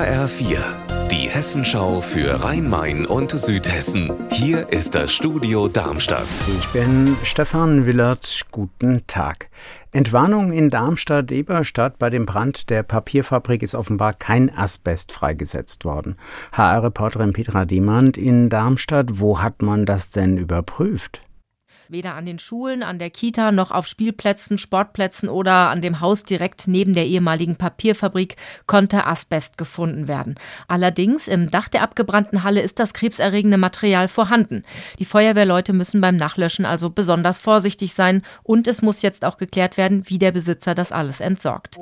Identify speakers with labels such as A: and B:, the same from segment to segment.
A: HR4, die Hessenschau für Rhein-Main und Südhessen. Hier ist das Studio Darmstadt.
B: Ich bin Stefan Willert. Guten Tag. Entwarnung in Darmstadt-Eberstadt bei dem Brand der Papierfabrik ist offenbar kein Asbest freigesetzt worden. HR-Reporterin Petra Demand in Darmstadt, wo hat man das denn überprüft?
C: Weder an den Schulen, an der Kita noch auf Spielplätzen, Sportplätzen oder an dem Haus direkt neben der ehemaligen Papierfabrik konnte Asbest gefunden werden. Allerdings im Dach der abgebrannten Halle ist das krebserregende Material vorhanden. Die Feuerwehrleute müssen beim Nachlöschen also besonders vorsichtig sein und es muss jetzt auch geklärt werden, wie der Besitzer das alles entsorgt.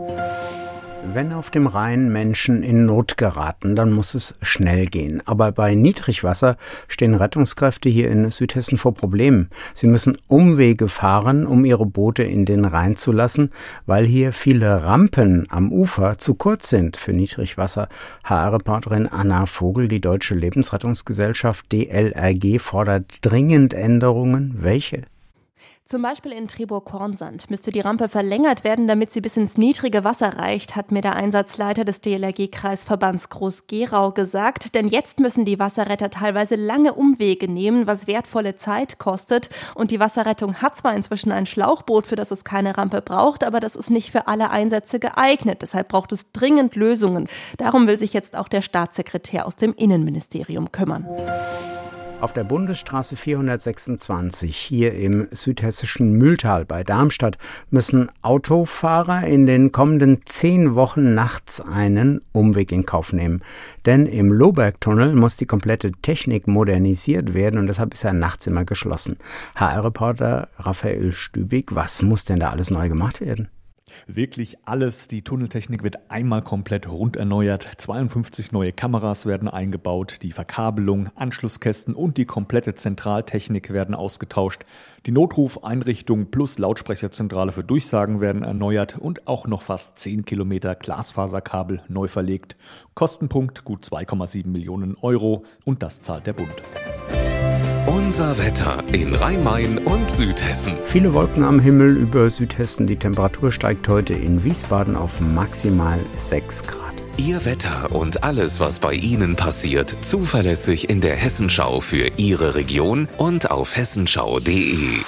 B: Wenn auf dem Rhein Menschen in Not geraten, dann muss es schnell gehen. Aber bei Niedrigwasser stehen Rettungskräfte hier in Südhessen vor Problemen. Sie müssen Umwege fahren, um ihre Boote in den Rhein zu lassen, weil hier viele Rampen am Ufer zu kurz sind für Niedrigwasser. HR-Reporterin Anna Vogel, die Deutsche Lebensrettungsgesellschaft DLRG, fordert dringend Änderungen. Welche?
D: Zum Beispiel in Triburg-Kornsand müsste die Rampe verlängert werden, damit sie bis ins niedrige Wasser reicht, hat mir der Einsatzleiter des DLRG-Kreisverbands Groß-Gerau gesagt. Denn jetzt müssen die Wasserretter teilweise lange Umwege nehmen, was wertvolle Zeit kostet. Und die Wasserrettung hat zwar inzwischen ein Schlauchboot, für das es keine Rampe braucht, aber das ist nicht für alle Einsätze geeignet. Deshalb braucht es dringend Lösungen. Darum will sich jetzt auch der Staatssekretär aus dem Innenministerium kümmern.
B: Auf der Bundesstraße 426 hier im südhessischen Mühltal bei Darmstadt müssen Autofahrer in den kommenden zehn Wochen nachts einen Umweg in Kauf nehmen. Denn im Lohbergtunnel muss die komplette Technik modernisiert werden und deshalb ist er nachts immer geschlossen. HR-Reporter Raphael Stübig, was muss denn da alles neu gemacht werden?
E: Wirklich alles. Die Tunneltechnik wird einmal komplett rund erneuert. 52 neue Kameras werden eingebaut. Die Verkabelung, Anschlusskästen und die komplette Zentraltechnik werden ausgetauscht. Die Notrufeinrichtung plus Lautsprecherzentrale für Durchsagen werden erneuert und auch noch fast 10 Kilometer Glasfaserkabel neu verlegt. Kostenpunkt gut 2,7 Millionen Euro und das zahlt der Bund.
A: Unser Wetter in Rhein-Main und Südhessen.
B: Viele Wolken am Himmel über Südhessen. Die Temperatur steigt heute in Wiesbaden auf maximal 6 Grad.
A: Ihr Wetter und alles, was bei Ihnen passiert, zuverlässig in der Hessenschau für Ihre Region und auf hessenschau.de.